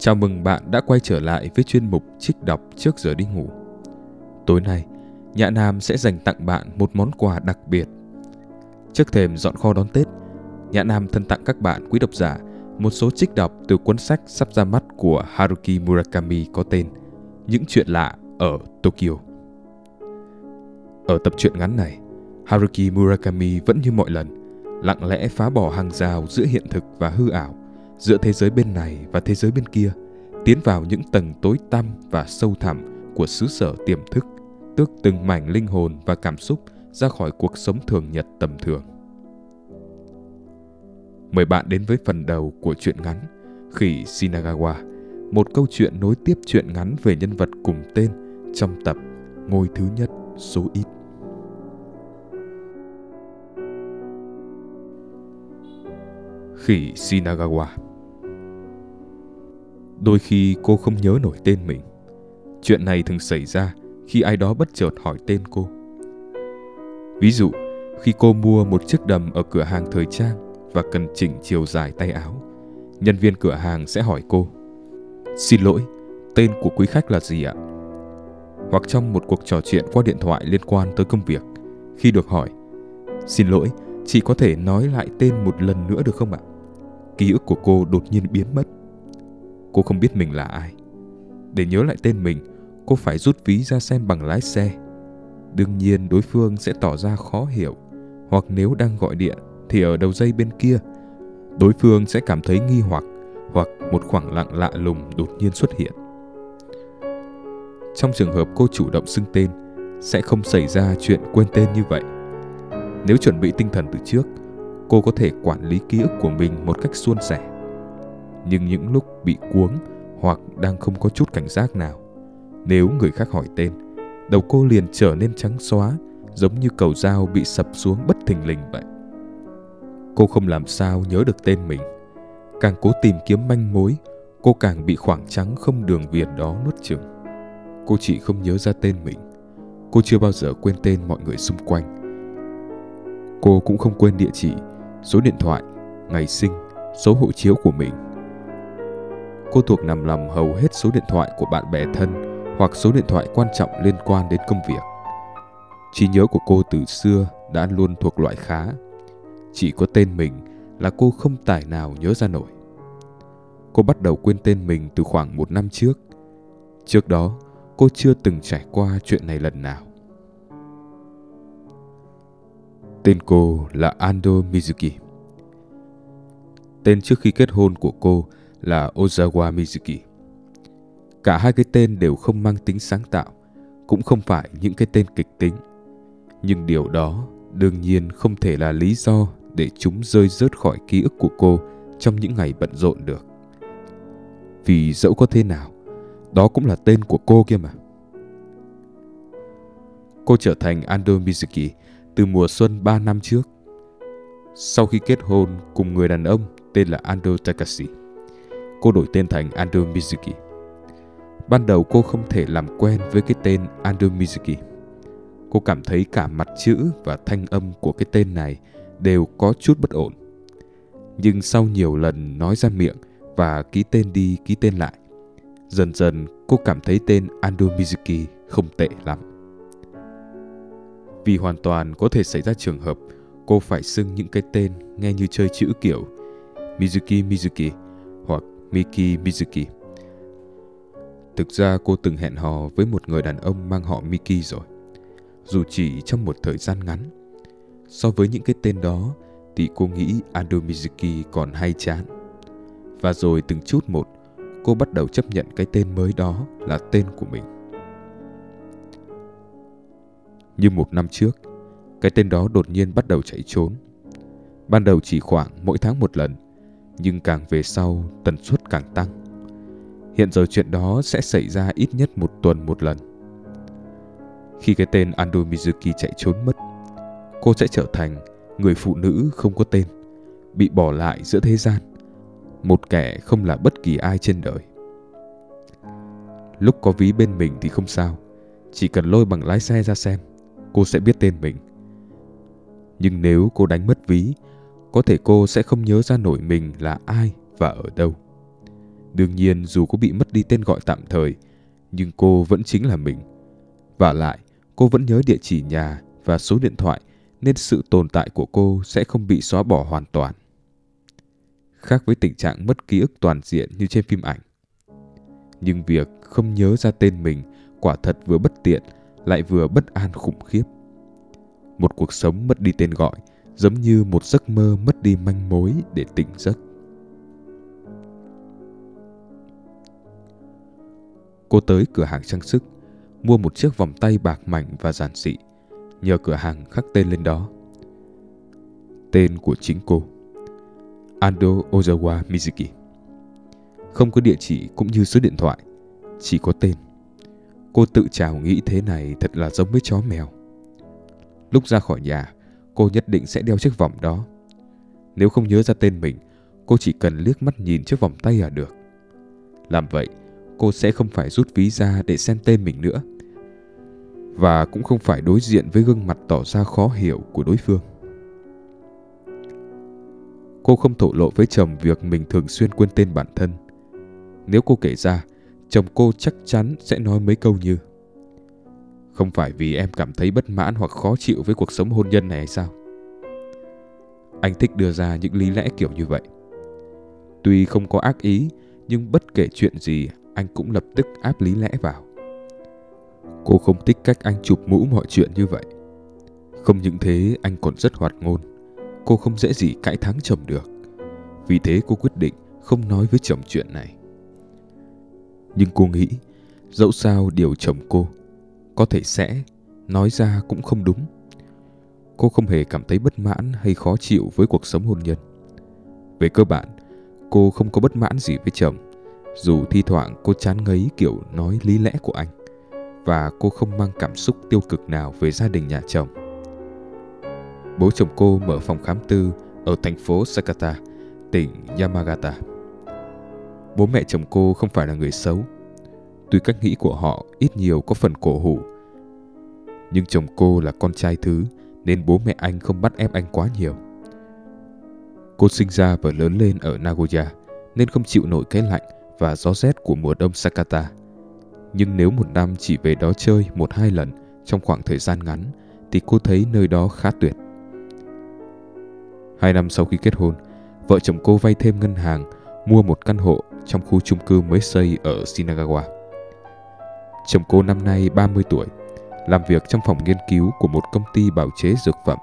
Chào mừng bạn đã quay trở lại với chuyên mục trích đọc trước giờ đi ngủ. Tối nay, Nhã Nam sẽ dành tặng bạn một món quà đặc biệt. Trước thềm dọn kho đón Tết, Nhã Nam thân tặng các bạn quý độc giả một số trích đọc từ cuốn sách sắp ra mắt của Haruki Murakami có tên Những chuyện lạ ở Tokyo. Ở tập truyện ngắn này, Haruki Murakami vẫn như mọi lần, lặng lẽ phá bỏ hàng rào giữa hiện thực và hư ảo, giữa thế giới bên này và thế giới bên kia, tiến vào những tầng tối tăm và sâu thẳm của xứ sở tiềm thức, tước từng mảnh linh hồn và cảm xúc ra khỏi cuộc sống thường nhật tầm thường. Mời bạn đến với phần đầu của truyện ngắn Khỉ Shinagawa, một câu chuyện nối tiếp truyện ngắn về nhân vật cùng tên trong tập Ngôi thứ nhất số ít. Khỉ Shinagawa Đôi khi cô không nhớ nổi tên mình. Chuyện này thường xảy ra khi ai đó bất chợt hỏi tên cô. Ví dụ, khi cô mua một chiếc đầm ở cửa hàng thời trang và cần chỉnh chiều dài tay áo, nhân viên cửa hàng sẽ hỏi cô Xin lỗi, tên của quý khách là gì ạ? Hoặc trong một cuộc trò chuyện qua điện thoại liên quan tới công việc, khi được hỏi Xin lỗi, chị có thể nói lại tên một lần nữa được không ạ? Ký ức của cô đột nhiên biến mất. Cô không biết mình là ai. Để nhớ lại tên mình, cô phải rút ví ra xem bằng lái xe. Đương nhiên đối phương sẽ tỏ ra khó hiểu, hoặc nếu đang gọi điện thì ở đầu dây bên kia, đối phương sẽ cảm thấy nghi hoặc hoặc một khoảng lặng lạ lùng đột nhiên xuất hiện. Trong trường hợp cô chủ động xưng tên, sẽ không xảy ra chuyện quên tên như vậy. Nếu chuẩn bị tinh thần từ trước, cô có thể quản lý ký ức của mình một cách suôn sẻ. Nhưng những lúc bị cuống hoặc đang không có chút cảnh giác nào, nếu người khác hỏi tên, đầu cô liền trở nên trắng xóa, giống như cầu dao bị sập xuống bất thình lình vậy. Cô không làm sao nhớ được tên mình. Càng cố tìm kiếm manh mối, cô càng bị khoảng trắng không đường viền đó nuốt chửng. Cô chỉ không nhớ ra tên mình. Cô chưa bao giờ quên tên mọi người xung quanh. Cô cũng không quên địa chỉ, số điện thoại, ngày sinh, số hộ chiếu của mình. Cô thuộc nằm lòng hầu hết số điện thoại của bạn bè thân hoặc số điện thoại quan trọng liên quan đến công việc. Trí nhớ của cô từ xưa đã luôn thuộc loại khá. Chỉ có tên mình là cô không tài nào nhớ ra nổi. Cô bắt đầu quên tên mình từ khoảng một năm trước. Trước đó, cô chưa từng trải qua chuyện này lần nào. Tên cô là Ando Mizuki. Tên trước khi kết hôn của cô là Ozawa Mizuki. Cả hai cái tên đều không mang tính sáng tạo, cũng không phải những cái tên kịch tính. Nhưng điều đó đương nhiên không thể là lý do để chúng rơi rớt khỏi ký ức của cô trong những ngày bận rộn được. Vì dẫu có thế nào, đó cũng là tên của cô kia mà. Cô trở thành Ando Mizuki từ mùa xuân 3 năm trước. Sau khi kết hôn cùng người đàn ông tên là Ando Takashi, cô đổi tên thành Ando Mizuki. Ban đầu cô không thể làm quen với cái tên Ando Mizuki. Cô cảm thấy cả mặt chữ và thanh âm của cái tên này đều có chút bất ổn. Nhưng sau nhiều lần nói ra miệng và ký tên đi ký tên lại, dần dần cô cảm thấy tên Ando Mizuki không tệ lắm. Vì hoàn toàn có thể xảy ra trường hợp cô phải xưng những cái tên nghe như chơi chữ kiểu Mizuki Mizuki Miki Mizuki. Thực ra cô từng hẹn hò với một người đàn ông mang họ Miki rồi. Dù chỉ trong một thời gian ngắn. So với những cái tên đó thì cô nghĩ Ando Mizuki còn hay chán. Và rồi từng chút một, cô bắt đầu chấp nhận cái tên mới đó là tên của mình. Như một năm trước, cái tên đó đột nhiên bắt đầu chạy trốn. Ban đầu chỉ khoảng mỗi tháng một lần, nhưng càng về sau tần suất càng tăng. Hiện giờ chuyện đó sẽ xảy ra ít nhất một tuần một lần. Khi cái tên Ando Mizuki chạy trốn mất, cô sẽ trở thành người phụ nữ không có tên, bị bỏ lại giữa thế gian, một kẻ không là bất kỳ ai trên đời. Lúc có ví bên mình thì không sao, chỉ cần lôi bằng lái xe ra xem, cô sẽ biết tên mình. Nhưng nếu cô đánh mất ví, có thể cô sẽ không nhớ ra nổi mình là ai và ở đâu. Đương nhiên dù có bị mất đi tên gọi tạm thời, nhưng cô vẫn chính là mình. Và lại, cô vẫn nhớ địa chỉ nhà và số điện thoại nên sự tồn tại của cô sẽ không bị xóa bỏ hoàn toàn. Khác với tình trạng mất ký ức toàn diện như trên phim ảnh. Nhưng việc không nhớ ra tên mình quả thật vừa bất tiện lại vừa bất an khủng khiếp. Một cuộc sống mất đi tên gọi giống như một giấc mơ mất đi manh mối để tỉnh giấc. Cô tới cửa hàng trang sức, mua một chiếc vòng tay bạc mảnh và giản dị, nhờ cửa hàng khắc tên lên đó. Tên của chính cô. Ando Ozawa Mizuki. Không có địa chỉ cũng như số điện thoại, chỉ có tên. Cô tự chào nghĩ thế này thật là giống với chó mèo. Lúc ra khỏi nhà, cô nhất định sẽ đeo chiếc vòng đó. Nếu không nhớ ra tên mình, cô chỉ cần liếc mắt nhìn chiếc vòng tay là được. Làm vậy, cô sẽ không phải rút ví ra để xem tên mình nữa. Và cũng không phải đối diện với gương mặt tỏ ra khó hiểu của đối phương. Cô không thổ lộ với chồng việc mình thường xuyên quên tên bản thân. Nếu cô kể ra, chồng cô chắc chắn sẽ nói mấy câu như không phải vì em cảm thấy bất mãn hoặc khó chịu với cuộc sống hôn nhân này hay sao? Anh thích đưa ra những lý lẽ kiểu như vậy. Tuy không có ác ý, nhưng bất kể chuyện gì, anh cũng lập tức áp lý lẽ vào. Cô không thích cách anh chụp mũ mọi chuyện như vậy. Không những thế, anh còn rất hoạt ngôn. Cô không dễ gì cãi thắng chồng được. Vì thế cô quyết định không nói với chồng chuyện này. Nhưng cô nghĩ, dẫu sao điều chồng cô có thể sẽ nói ra cũng không đúng. Cô không hề cảm thấy bất mãn hay khó chịu với cuộc sống hôn nhân. Về cơ bản, cô không có bất mãn gì với chồng, dù thi thoảng cô chán ngấy kiểu nói lý lẽ của anh và cô không mang cảm xúc tiêu cực nào về gia đình nhà chồng. Bố chồng cô mở phòng khám tư ở thành phố Sakata, tỉnh Yamagata. Bố mẹ chồng cô không phải là người xấu. Tuy cách nghĩ của họ ít nhiều có phần cổ hủ. Nhưng chồng cô là con trai thứ nên bố mẹ anh không bắt ép anh quá nhiều. Cô sinh ra và lớn lên ở Nagoya nên không chịu nổi cái lạnh và gió rét của mùa đông Sakata. Nhưng nếu một năm chỉ về đó chơi một hai lần trong khoảng thời gian ngắn thì cô thấy nơi đó khá tuyệt. Hai năm sau khi kết hôn, vợ chồng cô vay thêm ngân hàng mua một căn hộ trong khu chung cư mới xây ở Shinagawa. Chồng cô năm nay 30 tuổi, làm việc trong phòng nghiên cứu của một công ty bào chế dược phẩm.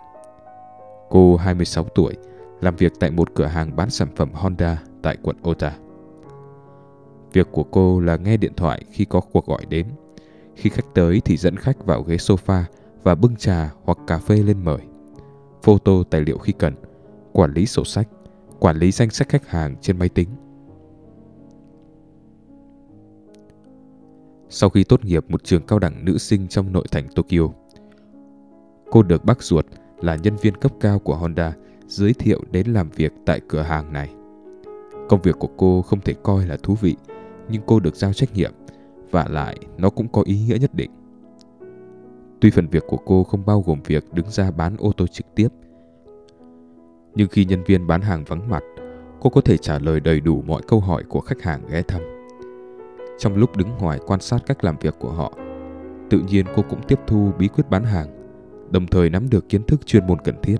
Cô 26 tuổi, làm việc tại một cửa hàng bán sản phẩm Honda tại quận Ota. Việc của cô là nghe điện thoại khi có cuộc gọi đến. Khi khách tới thì dẫn khách vào ghế sofa và bưng trà hoặc cà phê lên mời. Photo tài liệu khi cần, quản lý sổ sách, quản lý danh sách khách hàng trên máy tính. Sau khi tốt nghiệp một trường cao đẳng nữ sinh trong nội thành Tokyo, cô được bác ruột là nhân viên cấp cao của Honda giới thiệu đến làm việc tại cửa hàng này. Công việc của cô không thể coi là thú vị, nhưng cô được giao trách nhiệm và lại nó cũng có ý nghĩa nhất định. Tuy phần việc của cô không bao gồm việc đứng ra bán ô tô trực tiếp, nhưng khi nhân viên bán hàng vắng mặt, cô có thể trả lời đầy đủ mọi câu hỏi của khách hàng ghé thăm. Trong lúc đứng ngoài quan sát cách làm việc của họ, tự nhiên cô cũng tiếp thu bí quyết bán hàng, đồng thời nắm được kiến thức chuyên môn cần thiết.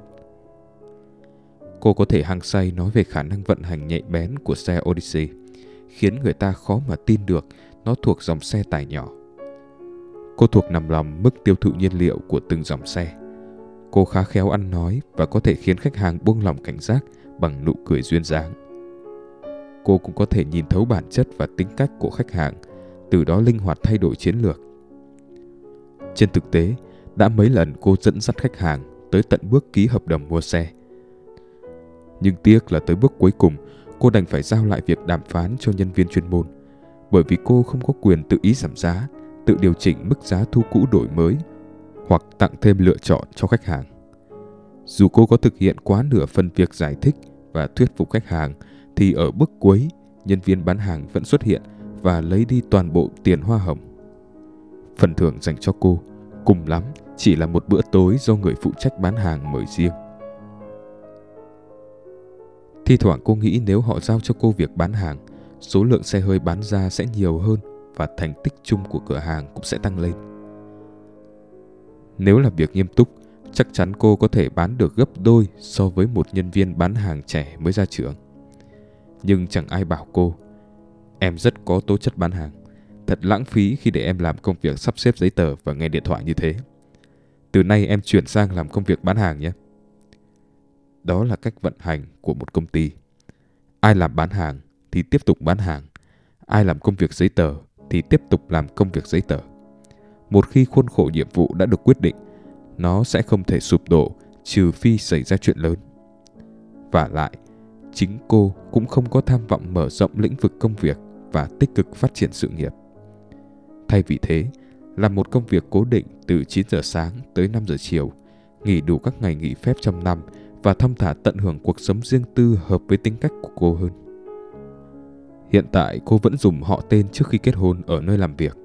Cô có thể hăng say nói về khả năng vận hành nhạy bén của xe Odyssey, khiến người ta khó mà tin được nó thuộc dòng xe tải nhỏ. Cô thuộc nằm lòng mức tiêu thụ nhiên liệu của từng dòng xe. Cô khá khéo ăn nói và có thể khiến khách hàng buông lòng cảnh giác bằng nụ cười duyên dáng. Cô cũng có thể nhìn thấu bản chất và tính cách của khách hàng, từ đó linh hoạt thay đổi chiến lược. Trên thực tế, đã mấy lần cô dẫn dắt khách hàng tới tận bước ký hợp đồng mua xe. Nhưng tiếc là tới bước cuối cùng, cô đành phải giao lại việc đàm phán cho nhân viên chuyên môn, bởi vì cô không có quyền tự ý giảm giá, tự điều chỉnh mức giá thu cũ đổi mới hoặc tặng thêm lựa chọn cho khách hàng. Dù cô có thực hiện quá nửa phần việc giải thích và thuyết phục khách hàng, thì ở bước cuối, nhân viên bán hàng vẫn xuất hiện và lấy đi toàn bộ tiền hoa hồng. Phần thưởng dành cho cô, cùng lắm chỉ là một bữa tối do người phụ trách bán hàng mời riêng. Thi thoảng cô nghĩ nếu họ giao cho cô việc bán hàng, số lượng xe hơi bán ra sẽ nhiều hơn và thành tích chung của cửa hàng cũng sẽ tăng lên. Nếu là việc nghiêm túc, chắc chắn cô có thể bán được gấp đôi so với một nhân viên bán hàng trẻ mới ra trường. Nhưng chẳng ai bảo cô, em rất có tố chất bán hàng. Thật lãng phí khi để em làm công việc sắp xếp giấy tờ và nghe điện thoại như thế. Từ nay em chuyển sang làm công việc bán hàng nhé. Đó là cách vận hành của một công ty. Ai làm bán hàng thì tiếp tục bán hàng. Ai làm công việc giấy tờ thì tiếp tục làm công việc giấy tờ. Một khi khuôn khổ nhiệm vụ đã được quyết định, nó sẽ không thể sụp đổ trừ phi xảy ra chuyện lớn. Và lại, chính cô cũng không có tham vọng mở rộng lĩnh vực công việc và tích cực phát triển sự nghiệp. Thay vì thế, làm một công việc cố định từ 9 giờ sáng tới 5 giờ chiều, nghỉ đủ các ngày nghỉ phép trong năm và thăm thả tận hưởng cuộc sống riêng tư hợp với tính cách của cô hơn. Hiện tại cô vẫn dùng họ tên trước khi kết hôn ở nơi làm việc.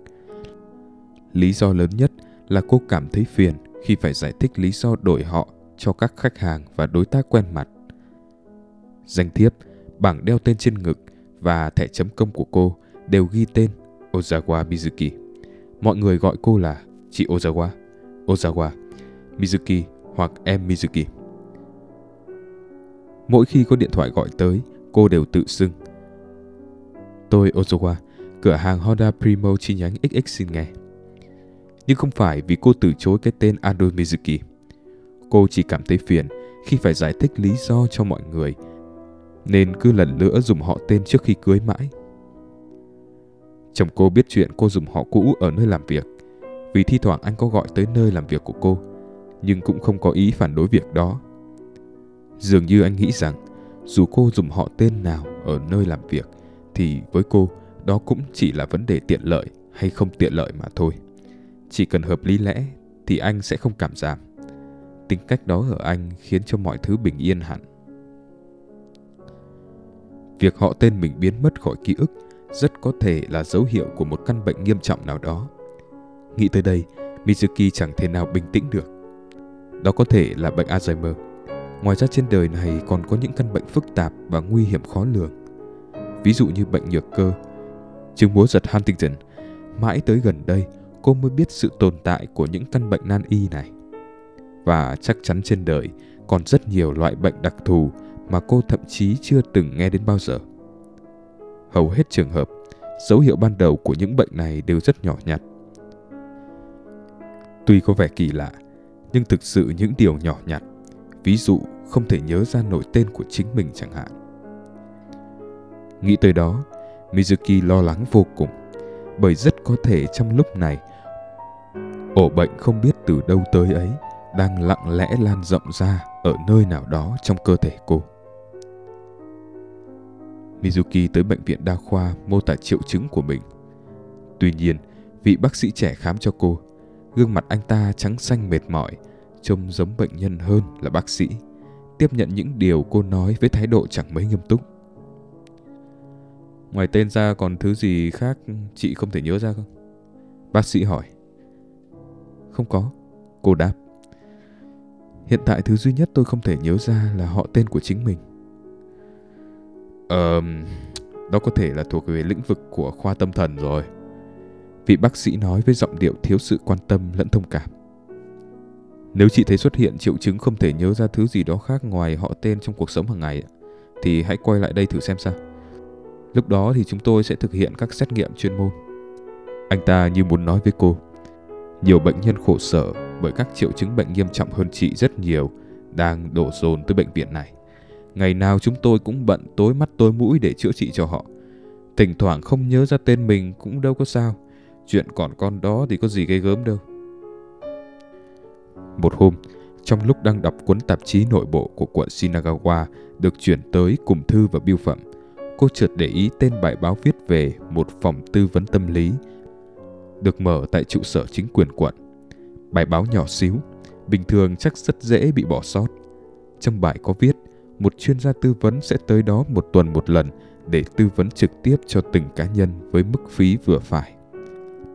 Lý do lớn nhất là cô cảm thấy phiền khi phải giải thích lý do đổi họ cho các khách hàng và đối tác quen mặt. Danh thiếp, bảng đeo tên trên ngực và thẻ chấm công của cô đều ghi tên Ozawa Mizuki. Mọi người gọi cô là chị Ozawa, Ozawa, Mizuki hoặc em Mizuki. Mỗi khi có điện thoại gọi tới, cô đều tự xưng. Tôi Ozawa, cửa hàng Honda Primo chi nhánh XX xin nghe. Nhưng không phải vì cô từ chối cái tên Ado Mizuki. Cô chỉ cảm thấy phiền khi phải giải thích lý do cho mọi người, nên cứ lần lữa dùng họ tên trước khi cưới mãi. Chồng cô biết chuyện cô dùng họ cũ ở nơi làm việc, vì thi thoảng anh có gọi tới nơi làm việc của cô, nhưng cũng không có ý phản đối việc đó. Dường như anh nghĩ rằng, dù cô dùng họ tên nào ở nơi làm việc, thì với cô, đó cũng chỉ là vấn đề tiện lợi hay không tiện lợi mà thôi. Chỉ cần hợp lý lẽ thì anh sẽ không cảm giảm. Tính cách đó ở anh khiến cho mọi thứ bình yên hẳn. Việc họ tên mình biến mất khỏi ký ức rất có thể là dấu hiệu của một căn bệnh nghiêm trọng nào đó. Nghĩ tới đây, Mizuki chẳng thể nào bình tĩnh được. Đó có thể là bệnh Alzheimer. Ngoài ra trên đời này còn có những căn bệnh phức tạp và nguy hiểm khó lường. Ví dụ như bệnh nhược cơ, chứng búa giật Huntington. Mãi tới gần đây, cô mới biết sự tồn tại của những căn bệnh nan y này. Và chắc chắn trên đời còn rất nhiều loại bệnh đặc thù mà cô thậm chí chưa từng nghe đến bao giờ. Hầu hết trường hợp, dấu hiệu ban đầu của những bệnh này đều rất nhỏ nhặt. Tuy có vẻ kỳ lạ, nhưng thực sự những điều nhỏ nhặt, ví dụ không thể nhớ ra nổi tên của chính mình chẳng hạn. Nghĩ tới đó, Mizuki lo lắng vô cùng, bởi rất có thể trong lúc này, ổ bệnh không biết từ đâu tới ấy đang lặng lẽ lan rộng ra ở nơi nào đó trong cơ thể cô. Mizuki tới bệnh viện đa khoa mô tả triệu chứng của mình. Tuy nhiên, vị bác sĩ trẻ khám cho cô, gương mặt anh ta trắng xanh mệt mỏi, trông giống bệnh nhân hơn là bác sĩ, tiếp nhận những điều cô nói với thái độ chẳng mấy nghiêm túc. Ngoài tên ra còn thứ gì khác chị không thể nhớ ra không? Bác sĩ hỏi. Không có, cô đáp. Hiện tại thứ duy nhất tôi không thể nhớ ra là họ tên của chính mình um, đó có thể là thuộc về lĩnh vực của khoa tâm thần rồi. Vị bác sĩ nói với giọng điệu thiếu sự quan tâm lẫn thông cảm. Nếu chị thấy xuất hiện triệu chứng không thể nhớ ra thứ gì đó khác ngoài họ tên trong cuộc sống hàng ngày, thì hãy quay lại đây thử xem sao. Lúc đó thì chúng tôi sẽ thực hiện các xét nghiệm chuyên môn. Anh ta như muốn nói với cô. Nhiều bệnh nhân khổ sở bởi các triệu chứng bệnh nghiêm trọng hơn chị rất nhiều đang đổ dồn tới bệnh viện này. Ngày nào chúng tôi cũng bận tối mắt tối mũi để chữa trị cho họ. Thỉnh thoảng không nhớ ra tên mình cũng đâu có sao. Chuyện còn con đó thì có gì gây gớm đâu. Một hôm, trong lúc đang đọc cuốn tạp chí nội bộ của quận Shinagawa được chuyển tới cùng thư và biêu phẩm, cô trượt để ý tên bài báo viết về một phòng tư vấn tâm lý được mở tại trụ sở chính quyền quận. Bài báo nhỏ xíu, bình thường chắc rất dễ bị bỏ sót. Trong bài có viết một chuyên gia tư vấn sẽ tới đó một tuần một lần để tư vấn trực tiếp cho từng cá nhân với mức phí vừa phải.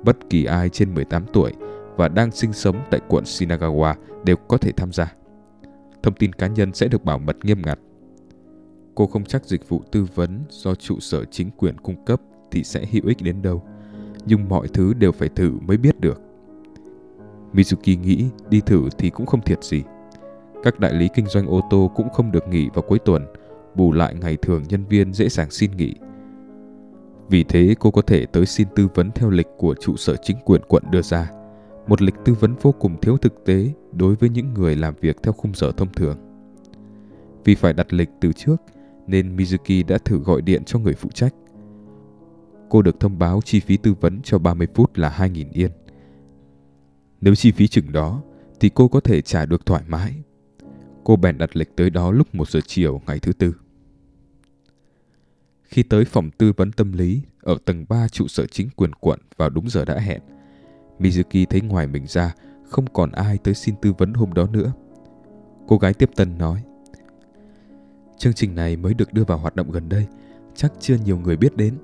Bất kỳ ai trên 18 tuổi và đang sinh sống tại quận Shinagawa đều có thể tham gia. Thông tin cá nhân sẽ được bảo mật nghiêm ngặt. Cô không chắc dịch vụ tư vấn do trụ sở chính quyền cung cấp thì sẽ hữu ích đến đâu, nhưng mọi thứ đều phải thử mới biết được. Mizuki nghĩ đi thử thì cũng không thiệt gì. Các đại lý kinh doanh ô tô cũng không được nghỉ vào cuối tuần, bù lại ngày thường nhân viên dễ dàng xin nghỉ. Vì thế cô có thể tới xin tư vấn theo lịch của trụ sở chính quyền quận đưa ra, một lịch tư vấn vô cùng thiếu thực tế đối với những người làm việc theo khung giờ thông thường. Vì phải đặt lịch từ trước, nên Mizuki đã thử gọi điện cho người phụ trách. Cô được thông báo chi phí tư vấn cho 30 phút là 2.000 yên. Nếu chi phí chừng đó, thì cô có thể trả được thoải mái. Cô bèn đặt lịch tới đó lúc 1 giờ chiều ngày thứ tư. Khi tới phòng tư vấn tâm lý ở tầng 3 trụ sở chính quyền quận vào đúng giờ đã hẹn, Mizuki thấy ngoài mình ra không còn ai tới xin tư vấn hôm đó nữa. Cô gái tiếp tân nói Chương trình này mới được đưa vào hoạt động gần đây, chắc chưa nhiều người biết đến.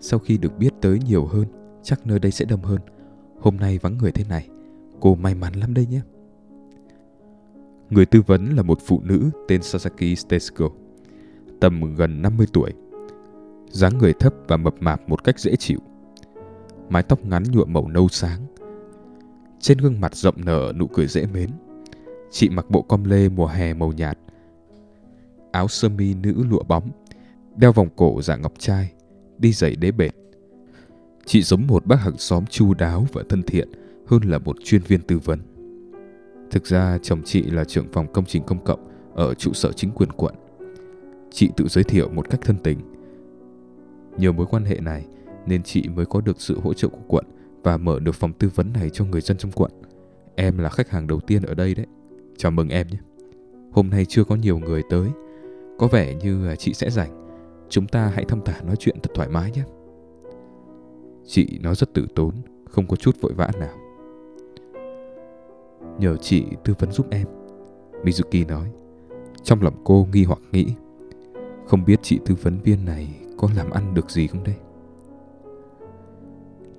Sau khi được biết tới nhiều hơn, chắc nơi đây sẽ đông hơn. Hôm nay vắng người thế này, cô may mắn lắm đây nhé. Người tư vấn là một phụ nữ tên Sasaki Stesco, tầm gần 50 tuổi. dáng người thấp và mập mạp một cách dễ chịu. Mái tóc ngắn nhuộm màu nâu sáng. Trên gương mặt rộng nở nụ cười dễ mến. Chị mặc bộ com lê mùa hè màu nhạt, áo sơ mi nữ lụa bóng, đeo vòng cổ dạng ngọc trai, đi giày đế bệt. Chị giống một bác hàng xóm chu đáo và thân thiện hơn là một chuyên viên tư vấn. Thực ra chồng chị là trưởng phòng công trình công cộng ở trụ sở chính quyền quận. Chị tự giới thiệu một cách thân tình. Nhờ mối quan hệ này nên chị mới có được sự hỗ trợ của quận và mở được phòng tư vấn này cho người dân trong quận. Em là khách hàng đầu tiên ở đây đấy. Chào mừng em nhé. Hôm nay chưa có nhiều người tới có vẻ như chị sẽ rảnh. Chúng ta hãy thăm thả nói chuyện thật thoải mái nhé. Chị nói rất tử tốn, không có chút vội vã nào. Nhờ chị tư vấn giúp em, Mizuki nói. Trong lòng cô nghi hoặc nghĩ, không biết chị tư vấn viên này có làm ăn được gì không đây?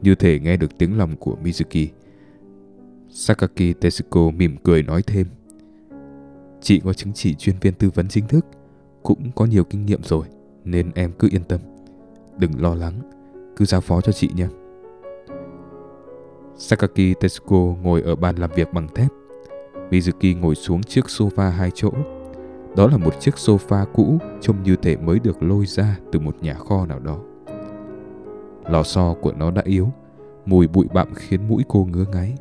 Như thể nghe được tiếng lòng của Mizuki, Sakaki Tetsuko mỉm cười nói thêm. Chị có chứng chỉ chuyên viên tư vấn chính thức, cũng có nhiều kinh nghiệm rồi nên em cứ yên tâm. Đừng lo lắng, cứ giao phó cho chị nhé. Sakaki Tetsuko ngồi ở bàn làm việc bằng thép. Mizuki ngồi xuống chiếc sofa hai chỗ. Đó là một chiếc sofa cũ trông như thể mới được lôi ra từ một nhà kho nào đó. Lò xo của nó đã yếu, mùi bụi bặm khiến mũi cô ngứa ngáy.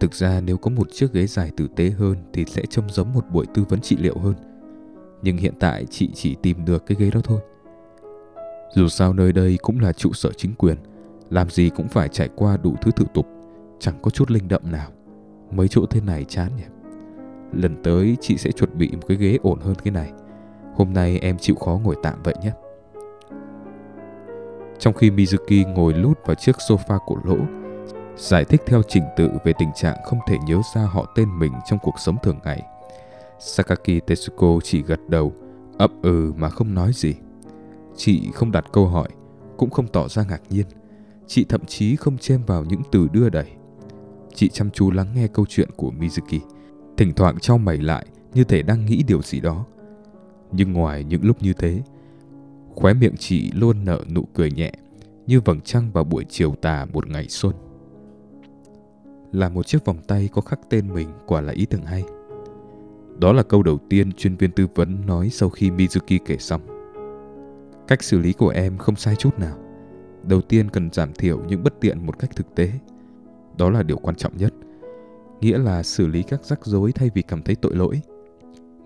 Thực ra nếu có một chiếc ghế dài tử tế hơn thì sẽ trông giống một buổi tư vấn trị liệu hơn. Nhưng hiện tại chị chỉ tìm được cái ghế đó thôi. Dù sao nơi đây cũng là trụ sở chính quyền, làm gì cũng phải trải qua đủ thứ thủ tục, chẳng có chút linh động nào. Mấy chỗ thế này chán nhỉ. Lần tới chị sẽ chuẩn bị một cái ghế ổn hơn cái này. Hôm nay em chịu khó ngồi tạm vậy nhé. Trong khi Mizuki ngồi lút vào chiếc sofa cổ lỗ, giải thích theo trình tự về tình trạng không thể nhớ ra họ tên mình trong cuộc sống thường ngày. Sakaki Tetsuko chỉ gật đầu, ấp ừ mà không nói gì. Chị không đặt câu hỏi, cũng không tỏ ra ngạc nhiên. Chị thậm chí không chêm vào những từ đưa đẩy. Chị chăm chú lắng nghe câu chuyện của Mizuki, thỉnh thoảng trao mày lại như thể đang nghĩ điều gì đó. Nhưng ngoài những lúc như thế, khóe miệng chị luôn nở nụ cười nhẹ, như vầng trăng vào buổi chiều tà một ngày xuân là một chiếc vòng tay có khắc tên mình quả là ý tưởng hay. Đó là câu đầu tiên chuyên viên tư vấn nói sau khi Mizuki kể xong. Cách xử lý của em không sai chút nào. Đầu tiên cần giảm thiểu những bất tiện một cách thực tế. Đó là điều quan trọng nhất. Nghĩa là xử lý các rắc rối thay vì cảm thấy tội lỗi.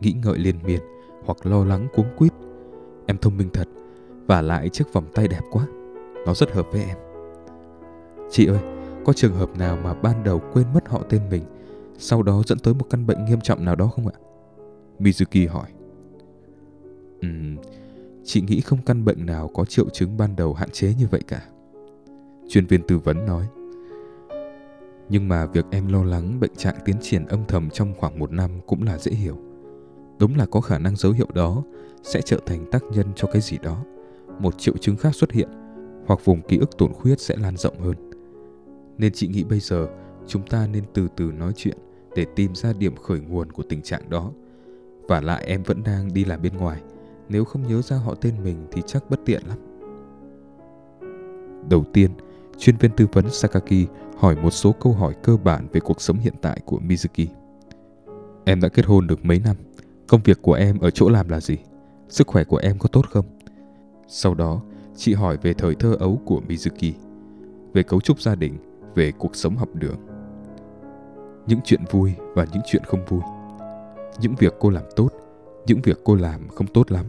Nghĩ ngợi liên miên hoặc lo lắng cuống quýt. Em thông minh thật và lại chiếc vòng tay đẹp quá. Nó rất hợp với em. Chị ơi, có trường hợp nào mà ban đầu quên mất họ tên mình, sau đó dẫn tới một căn bệnh nghiêm trọng nào đó không ạ? Mizuki hỏi. um, chị nghĩ không căn bệnh nào có triệu chứng ban đầu hạn chế như vậy cả. Chuyên viên tư vấn nói. Nhưng mà việc em lo lắng bệnh trạng tiến triển âm thầm trong khoảng một năm cũng là dễ hiểu. Đúng là có khả năng dấu hiệu đó sẽ trở thành tác nhân cho cái gì đó. Một triệu chứng khác xuất hiện, hoặc vùng ký ức tổn khuyết sẽ lan rộng hơn. Nên chị nghĩ bây giờ chúng ta nên từ từ nói chuyện để tìm ra điểm khởi nguồn của tình trạng đó Và lại em vẫn đang đi làm bên ngoài. Nếu không nhớ ra họ tên mình thì chắc bất tiện lắm. Đầu tiên, chuyên viên tư vấn Sakaki hỏi một số câu hỏi cơ bản về cuộc sống hiện tại của Mizuki. Em đã kết hôn được mấy năm? Công việc của em ở chỗ làm là gì? Sức khỏe của em có tốt không? Sau đó, chị hỏi về thời thơ ấu của Mizuki, về cấu trúc gia đình, về cuộc sống học đường. Những chuyện vui và những chuyện không vui. Những việc cô làm tốt, những việc cô làm không tốt lắm.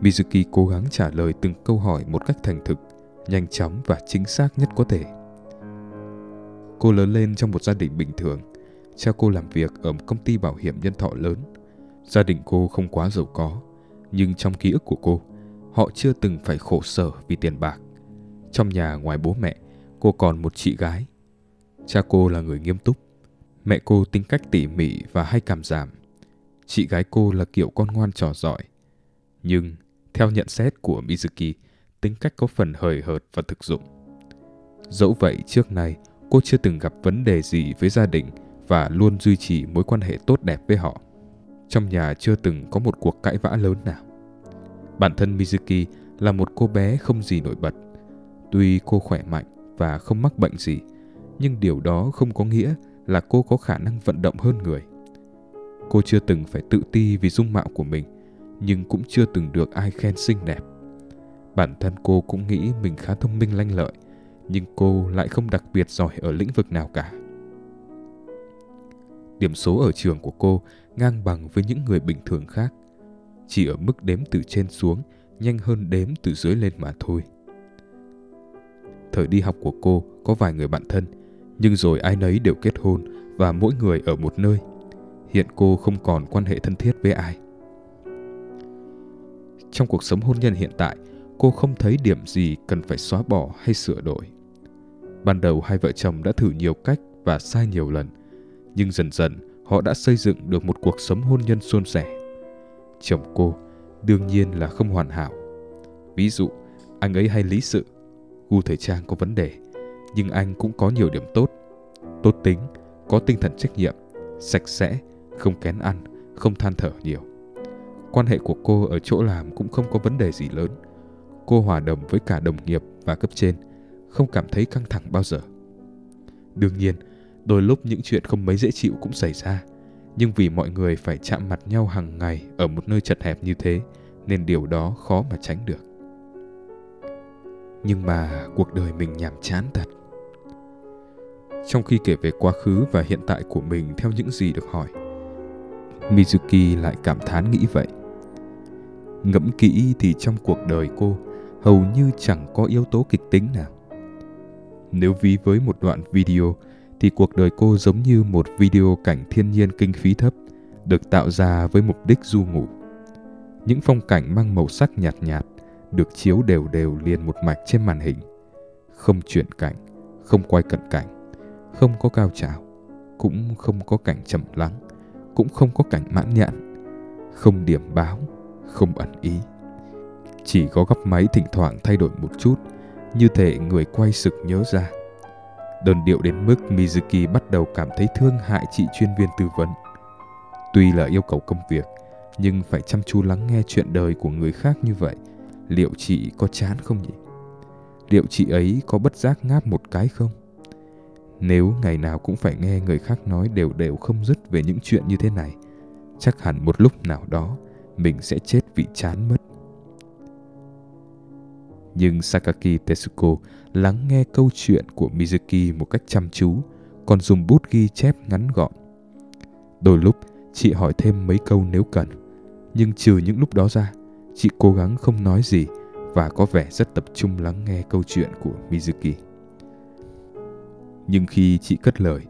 Mizuki cố gắng trả lời từng câu hỏi một cách thành thực, nhanh chóng và chính xác nhất có thể. Cô lớn lên trong một gia đình bình thường. Cha cô làm việc ở một công ty bảo hiểm nhân thọ lớn. Gia đình cô không quá giàu có, nhưng trong ký ức của cô, họ chưa từng phải khổ sở vì tiền bạc. Trong nhà ngoài bố mẹ, cô còn một chị gái. Cha cô là người nghiêm túc, mẹ cô tính cách tỉ mỉ và hay cảm giảm. Chị gái cô là kiểu con ngoan trò giỏi. Nhưng, theo nhận xét của Mizuki, tính cách có phần hời hợt và thực dụng. Dẫu vậy trước nay, cô chưa từng gặp vấn đề gì với gia đình và luôn duy trì mối quan hệ tốt đẹp với họ. Trong nhà chưa từng có một cuộc cãi vã lớn nào. Bản thân Mizuki là một cô bé không gì nổi bật. Tuy cô khỏe mạnh và không mắc bệnh gì, nhưng điều đó không có nghĩa là cô có khả năng vận động hơn người. Cô chưa từng phải tự ti vì dung mạo của mình, nhưng cũng chưa từng được ai khen xinh đẹp. Bản thân cô cũng nghĩ mình khá thông minh lanh lợi, nhưng cô lại không đặc biệt giỏi ở lĩnh vực nào cả. Điểm số ở trường của cô ngang bằng với những người bình thường khác, chỉ ở mức đếm từ trên xuống nhanh hơn đếm từ dưới lên mà thôi. Thời đi học của cô có vài người bạn thân, nhưng rồi ai nấy đều kết hôn và mỗi người ở một nơi. Hiện cô không còn quan hệ thân thiết với ai. Trong cuộc sống hôn nhân hiện tại, cô không thấy điểm gì cần phải xóa bỏ hay sửa đổi. Ban đầu hai vợ chồng đã thử nhiều cách và sai nhiều lần, nhưng dần dần họ đã xây dựng được một cuộc sống hôn nhân suôn sẻ. Chồng cô đương nhiên là không hoàn hảo. Ví dụ, anh ấy hay lý sự, gu thời trang có vấn đề, nhưng anh cũng có nhiều điểm tốt. Tốt tính, có tinh thần trách nhiệm, sạch sẽ, không kén ăn, không than thở nhiều. Quan hệ của cô ở chỗ làm cũng không có vấn đề gì lớn. Cô hòa đồng với cả đồng nghiệp và cấp trên, không cảm thấy căng thẳng bao giờ. Đương nhiên, đôi lúc những chuyện không mấy dễ chịu cũng xảy ra, nhưng vì mọi người phải chạm mặt nhau hàng ngày ở một nơi chật hẹp như thế, nên điều đó khó mà tránh được. Nhưng mà cuộc đời mình nhàm chán thật. Trong khi kể về quá khứ và hiện tại của mình theo những gì được hỏi, Mizuki lại cảm thán nghĩ vậy. Ngẫm kỹ thì trong cuộc đời cô hầu như chẳng có yếu tố kịch tính nào. Nếu ví với một đoạn video thì cuộc đời cô giống như một video cảnh thiên nhiên kinh phí thấp được tạo ra với mục đích du ngủ. Những phong cảnh mang màu sắc nhạt nhạt được chiếu đều đều liền một mạch trên màn hình. Không chuyển cảnh, không quay cận cảnh, không có cao trào, cũng không có cảnh trầm lắng, cũng không có cảnh mãn nhãn, không điểm báo, không ẩn ý. Chỉ có góc máy thỉnh thoảng thay đổi một chút, như thể người quay sực nhớ ra. Đơn điệu đến mức Mizuki bắt đầu cảm thấy thương hại chị chuyên viên tư vấn. Tuy là yêu cầu công việc, nhưng phải chăm chú lắng nghe chuyện đời của người khác như vậy, liệu chị có chán không nhỉ? Liệu chị ấy có bất giác ngáp một cái không? Nếu ngày nào cũng phải nghe người khác nói đều đều không dứt về những chuyện như thế này, chắc hẳn một lúc nào đó mình sẽ chết vì chán mất. Nhưng Sakaki Tetsuko lắng nghe câu chuyện của Mizuki một cách chăm chú, còn dùng bút ghi chép ngắn gọn. Đôi lúc, chị hỏi thêm mấy câu nếu cần, nhưng trừ những lúc đó ra, chị cố gắng không nói gì và có vẻ rất tập trung lắng nghe câu chuyện của Mizuki. Nhưng khi chị cất lời,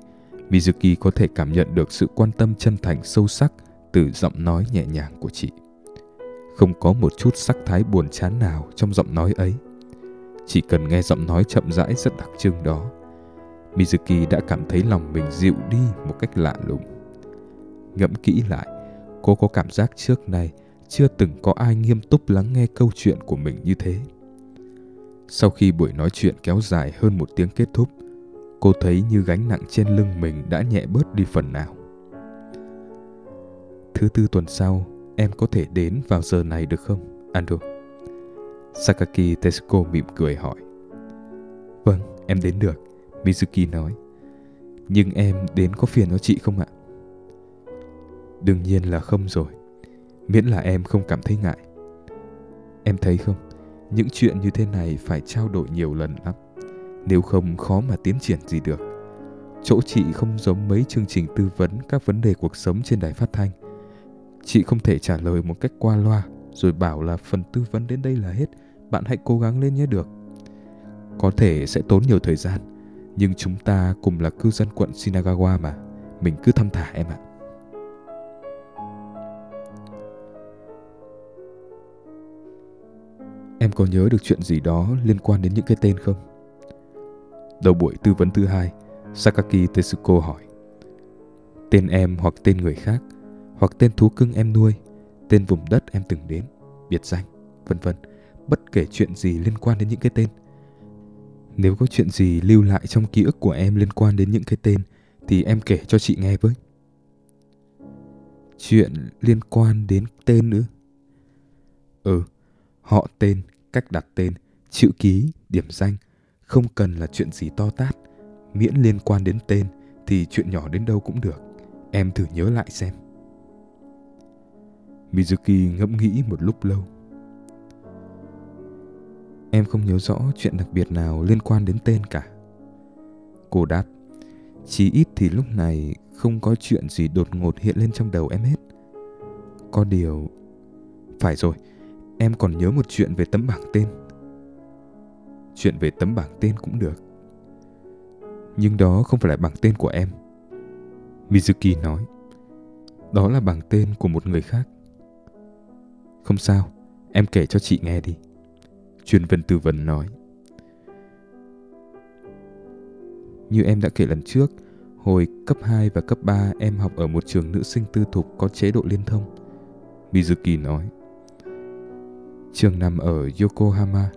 Mizuki có thể cảm nhận được sự quan tâm chân thành sâu sắc từ giọng nói nhẹ nhàng của chị. Không có một chút sắc thái buồn chán nào trong giọng nói ấy. Chỉ cần nghe giọng nói chậm rãi rất đặc trưng đó, Mizuki đã cảm thấy lòng mình dịu đi một cách lạ lùng. Ngẫm kỹ lại, cô có cảm giác trước nay chưa từng có ai nghiêm túc lắng nghe câu chuyện của mình như thế. Sau khi buổi nói chuyện kéo dài hơn một tiếng kết thúc, cô thấy như gánh nặng trên lưng mình đã nhẹ bớt đi phần nào. Thứ tư tuần sau, em có thể đến vào giờ này được không, Ando? Sakaki Tetsuko mỉm cười hỏi. Vâng, em đến được, Mizuki nói. Nhưng em đến có phiền nó chị không ạ? Đương nhiên là không rồi. Miễn là em không cảm thấy ngại. Em thấy không, những chuyện như thế này phải trao đổi nhiều lần lắm. Nếu không khó mà tiến triển gì được. Chỗ chị không giống mấy chương trình tư vấn các vấn đề cuộc sống trên đài phát thanh. Chị không thể trả lời một cách qua loa rồi bảo là phần tư vấn đến đây là hết. Bạn hãy cố gắng lên nhé được. Có thể sẽ tốn nhiều thời gian, nhưng chúng ta cùng là cư dân quận Shinagawa mà. Mình cứ thăm thả em ạ. Em có nhớ được chuyện gì đó liên quan đến những cái tên không? Đầu buổi tư vấn thứ hai, Sakaki Tetsuko hỏi. Tên em hoặc tên người khác, hoặc tên thú cưng em nuôi, tên vùng đất em từng đến, biệt danh, vân vân, bất kể chuyện gì liên quan đến những cái tên. Nếu có chuyện gì lưu lại trong ký ức của em liên quan đến những cái tên thì em kể cho chị nghe với. Chuyện liên quan đến tên nữa? Ừ, họ tên, cách đặt tên, chữ ký, điểm danh, không cần là chuyện gì to tát, miễn liên quan đến tên thì chuyện nhỏ đến đâu cũng được. Em thử nhớ lại xem. Mizuki ngẫm nghĩ một lúc lâu. Em không nhớ rõ chuyện đặc biệt nào liên quan đến tên cả. Cô đáp, chỉ ít thì lúc này không có chuyện gì đột ngột hiện lên trong đầu em hết. Có điều... Phải rồi, em còn nhớ một chuyện về tấm bảng tên. Chuyện về tấm bảng tên cũng được. Nhưng đó không phải là bảng tên của em. Mizuki nói. Đó là bảng tên của một người khác. Không sao, em kể cho chị nghe đi. Chuyên viên tư vấn nói. Như em đã kể lần trước, hồi cấp 2 và cấp 3 em học ở một trường nữ sinh tư thục có chế độ liên thông. Mizuki nói. Trường nằm ở Yokohama,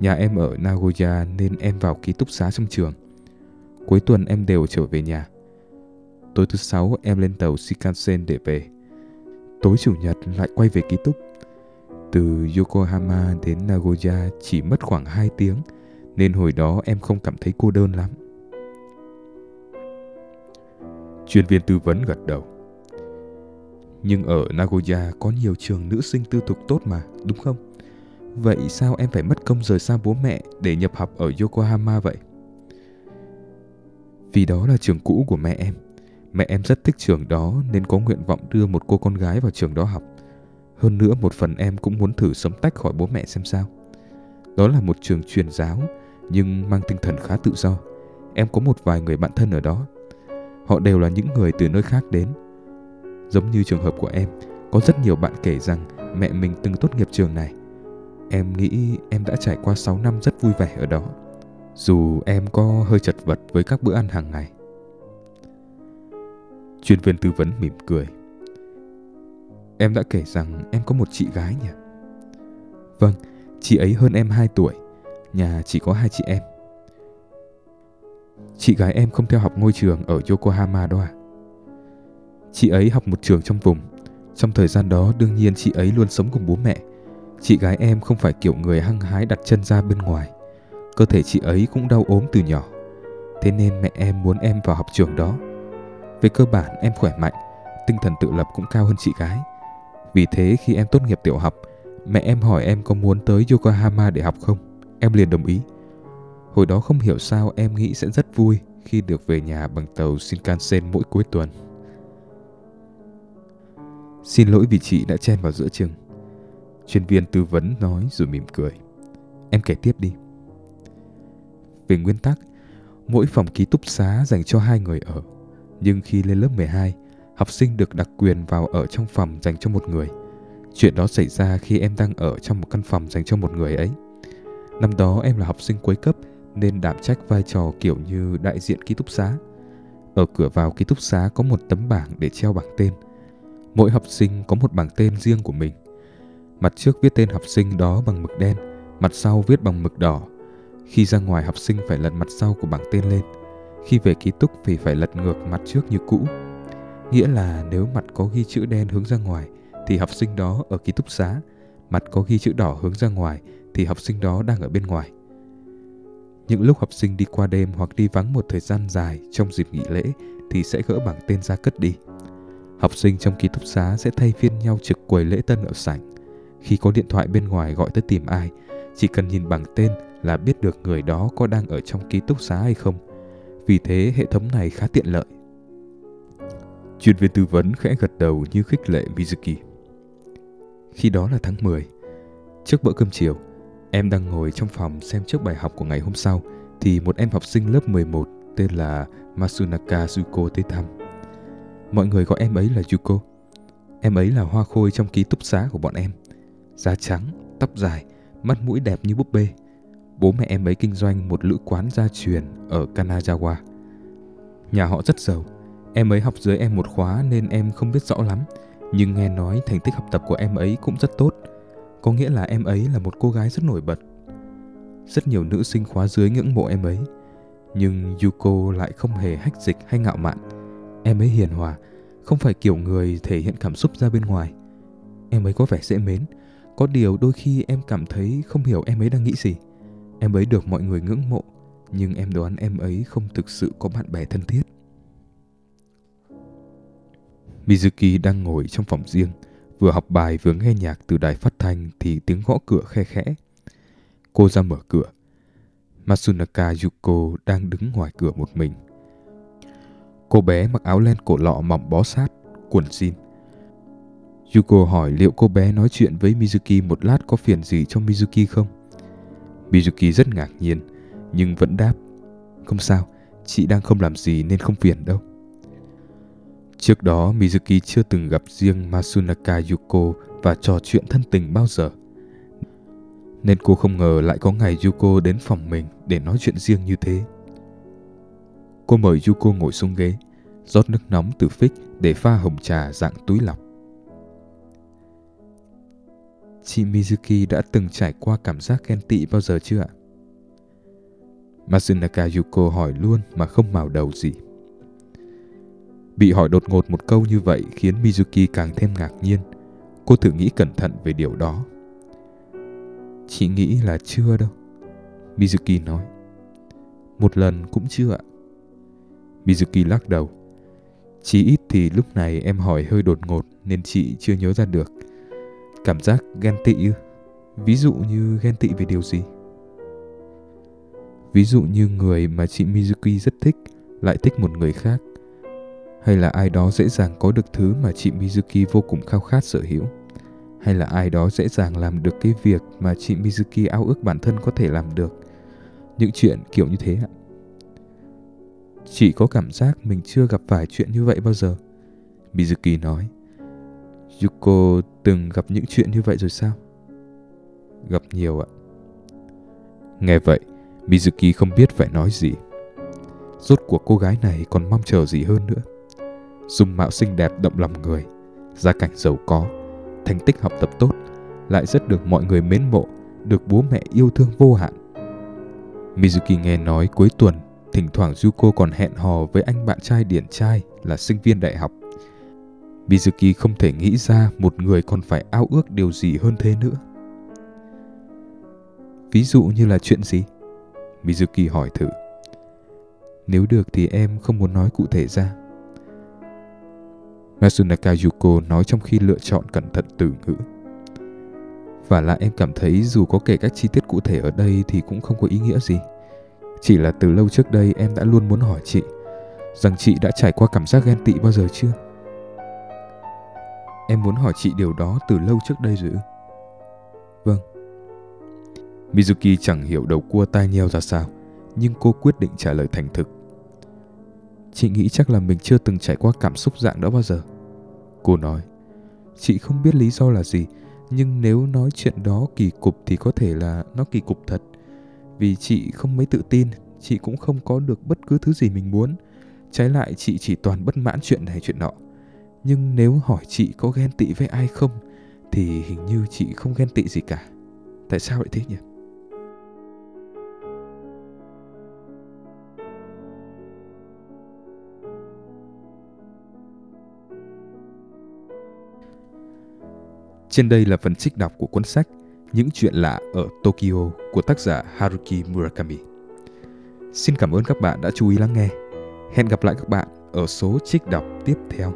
nhà em ở Nagoya nên em vào ký túc xá trong trường. Cuối tuần em đều trở về nhà. Tối thứ sáu em lên tàu Shinkansen để về. Tối chủ nhật lại quay về ký túc. Từ Yokohama đến Nagoya chỉ mất khoảng 2 tiếng, nên hồi đó em không cảm thấy cô đơn lắm. Chuyên viên tư vấn gật đầu. Nhưng ở Nagoya có nhiều trường nữ sinh tư thục tốt mà, đúng không? Vậy sao em phải mất công rời xa bố mẹ để nhập học ở Yokohama vậy? Vì đó là trường cũ của mẹ em. Mẹ em rất thích trường đó nên có nguyện vọng đưa một cô con gái vào trường đó học. Hơn nữa một phần em cũng muốn thử sống tách khỏi bố mẹ xem sao. Đó là một trường truyền giáo nhưng mang tinh thần khá tự do. Em có một vài người bạn thân ở đó. Họ đều là những người từ nơi khác đến. Giống như trường hợp của em, có rất nhiều bạn kể rằng mẹ mình từng tốt nghiệp trường này. Em nghĩ em đã trải qua 6 năm rất vui vẻ ở đó. Dù em có hơi chật vật với các bữa ăn hàng ngày. Chuyên viên tư vấn mỉm cười. Em đã kể rằng em có một chị gái nhỉ? Vâng, chị ấy hơn em 2 tuổi. Nhà chỉ có hai chị em. Chị gái em không theo học ngôi trường ở Yokohama đó à? Chị ấy học một trường trong vùng. Trong thời gian đó đương nhiên chị ấy luôn sống cùng bố mẹ. Chị gái em không phải kiểu người hăng hái đặt chân ra bên ngoài. Cơ thể chị ấy cũng đau ốm từ nhỏ. Thế nên mẹ em muốn em vào học trường đó. Về cơ bản em khỏe mạnh, tinh thần tự lập cũng cao hơn chị gái. Vì thế khi em tốt nghiệp tiểu học, mẹ em hỏi em có muốn tới Yokohama để học không. Em liền đồng ý. Hồi đó không hiểu sao em nghĩ sẽ rất vui khi được về nhà bằng tàu Shinkansen mỗi cuối tuần. Xin lỗi vì chị đã chen vào giữa chừng. Chuyên viên tư vấn nói rồi mỉm cười. Em kể tiếp đi. Về nguyên tắc, mỗi phòng ký túc xá dành cho hai người ở. Nhưng khi lên lớp 12, học sinh được đặc quyền vào ở trong phòng dành cho một người. Chuyện đó xảy ra khi em đang ở trong một căn phòng dành cho một người ấy. Năm đó em là học sinh cuối cấp nên đảm trách vai trò kiểu như đại diện ký túc xá. Ở cửa vào ký túc xá có một tấm bảng để treo bảng tên. Mỗi học sinh có một bảng tên riêng của mình. Mặt trước viết tên học sinh đó bằng mực đen, mặt sau viết bằng mực đỏ. Khi ra ngoài học sinh phải lật mặt sau của bảng tên lên. Khi về ký túc thì phải lật ngược mặt trước như cũ. Nghĩa là nếu mặt có ghi chữ đen hướng ra ngoài thì học sinh đó ở ký túc xá, mặt có ghi chữ đỏ hướng ra ngoài thì học sinh đó đang ở bên ngoài. Những lúc học sinh đi qua đêm hoặc đi vắng một thời gian dài trong dịp nghỉ lễ thì sẽ gỡ bảng tên ra cất đi. Học sinh trong ký túc xá sẽ thay phiên nhau trực quầy lễ tân ở sảnh. Khi có điện thoại bên ngoài gọi tới tìm ai, chỉ cần nhìn bảng tên là biết được người đó có đang ở trong ký túc xá hay không. Vì thế hệ thống này khá tiện lợi. Chuyên viên tư vấn khẽ gật đầu như khích lệ Mizuki. Khi đó là tháng 10. Trước bữa cơm chiều, em đang ngồi trong phòng xem trước bài học của ngày hôm sau thì một em học sinh lớp 11 tên là Masunaka Yuko tới thăm. Mọi người gọi em ấy là Yuko. Em ấy là hoa khôi trong ký túc xá của bọn em. Da trắng, tóc dài, mắt mũi đẹp như búp bê. Bố mẹ em ấy kinh doanh một lữ quán gia truyền ở Kanazawa. Nhà họ rất giàu. Em ấy học dưới em một khóa nên em không biết rõ lắm. Nhưng nghe nói thành tích học tập của em ấy cũng rất tốt. Có nghĩa là em ấy là một cô gái rất nổi bật. Rất nhiều nữ sinh khóa dưới ngưỡng mộ em ấy. Nhưng Yuko lại không hề hách dịch hay ngạo mạn. Em ấy hiền hòa, không phải kiểu người thể hiện cảm xúc ra bên ngoài. Em ấy có vẻ dễ mến, có điều đôi khi em cảm thấy không hiểu em ấy đang nghĩ gì. Em ấy được mọi người ngưỡng mộ, nhưng em đoán em ấy không thực sự có bạn bè thân thiết. Mizuki đang ngồi trong phòng riêng, vừa học bài vừa nghe nhạc từ đài phát thanh thì tiếng gõ cửa khe khẽ. Cô ra mở cửa. Masunaka Yuko đang đứng ngoài cửa một mình. Cô bé mặc áo len cổ lọ mỏng bó sát, quần jean. Yuko hỏi liệu cô bé nói chuyện với Mizuki một lát có phiền gì cho Mizuki không? Mizuki rất ngạc nhiên, nhưng vẫn đáp. Không sao, chị đang không làm gì nên không phiền đâu. Trước đó Mizuki chưa từng gặp riêng Masunaka Yuko và trò chuyện thân tình bao giờ. Nên cô không ngờ lại có ngày Yuko đến phòng mình để nói chuyện riêng như thế. Cô mời Yuko ngồi xuống ghế, rót nước nóng từ phích để pha hồng trà dạng túi lọc. Chị Mizuki đã từng trải qua cảm giác ghen tị bao giờ chưa ạ? Masunaka Yuko hỏi luôn mà không mào đầu gì. Bị hỏi đột ngột một câu như vậy khiến Mizuki càng thêm ngạc nhiên. Cô thử nghĩ cẩn thận về điều đó. Chị nghĩ là chưa đâu. Mizuki nói. Một lần cũng chưa ạ. Mizuki lắc đầu. Chỉ ít thì lúc này em hỏi hơi đột ngột nên chị chưa nhớ ra được. Cảm giác ghen tị ư? Ví dụ như ghen tị về điều gì? Ví dụ như người mà chị Mizuki rất thích lại thích một người khác. Hay là ai đó dễ dàng có được thứ mà chị Mizuki vô cùng khao khát sở hữu. Hay là ai đó dễ dàng làm được cái việc mà chị Mizuki ao ước bản thân có thể làm được. Những chuyện kiểu như thế ạ. Chị có cảm giác mình chưa gặp phải chuyện như vậy bao giờ. Mizuki nói. Yuko từng gặp những chuyện như vậy rồi sao? Gặp nhiều ạ. Nghe vậy, Mizuki không biết phải nói gì. Rốt cuộc cô gái này còn mong chờ gì hơn nữa. Dung mạo xinh đẹp động lòng người, gia cảnh giàu có, thành tích học tập tốt, lại rất được mọi người mến mộ, được bố mẹ yêu thương vô hạn. Mizuki nghe nói cuối tuần, thỉnh thoảng Yuko còn hẹn hò với anh bạn trai điển trai là sinh viên đại học. Mizuki không thể nghĩ ra một người còn phải ao ước điều gì hơn thế nữa. Ví dụ như là chuyện gì? Mizuki hỏi thử. Nếu được thì em không muốn nói cụ thể ra. Masunaka Yuko nói trong khi lựa chọn cẩn thận từ ngữ. Và lại em cảm thấy dù có kể các chi tiết cụ thể ở đây thì cũng không có ý nghĩa gì. Chỉ là từ lâu trước đây em đã luôn muốn hỏi chị rằng chị đã trải qua cảm giác ghen tị bao giờ chưa? Em muốn hỏi chị điều đó từ lâu trước đây rồi Vâng. Mizuki chẳng hiểu đầu cua tai nheo ra sao, nhưng cô quyết định trả lời thành thực. Chị nghĩ chắc là mình chưa từng trải qua cảm xúc dạng đó bao giờ. Cô nói, chị không biết lý do là gì, nhưng nếu nói chuyện đó kỳ cục thì có thể là nó kỳ cục thật. Vì chị không mấy tự tin, chị cũng không có được bất cứ thứ gì mình muốn. Trái lại chị chỉ toàn bất mãn chuyện này chuyện nọ. Nhưng nếu hỏi chị có ghen tị với ai không, thì hình như chị không ghen tị gì cả. Tại sao lại thế nhỉ? Trên đây là phần trích đọc của cuốn sách Những chuyện lạ ở Tokyo của tác giả Haruki Murakami. Xin cảm ơn các bạn đã chú ý lắng nghe. Hẹn gặp lại các bạn ở số trích đọc tiếp theo.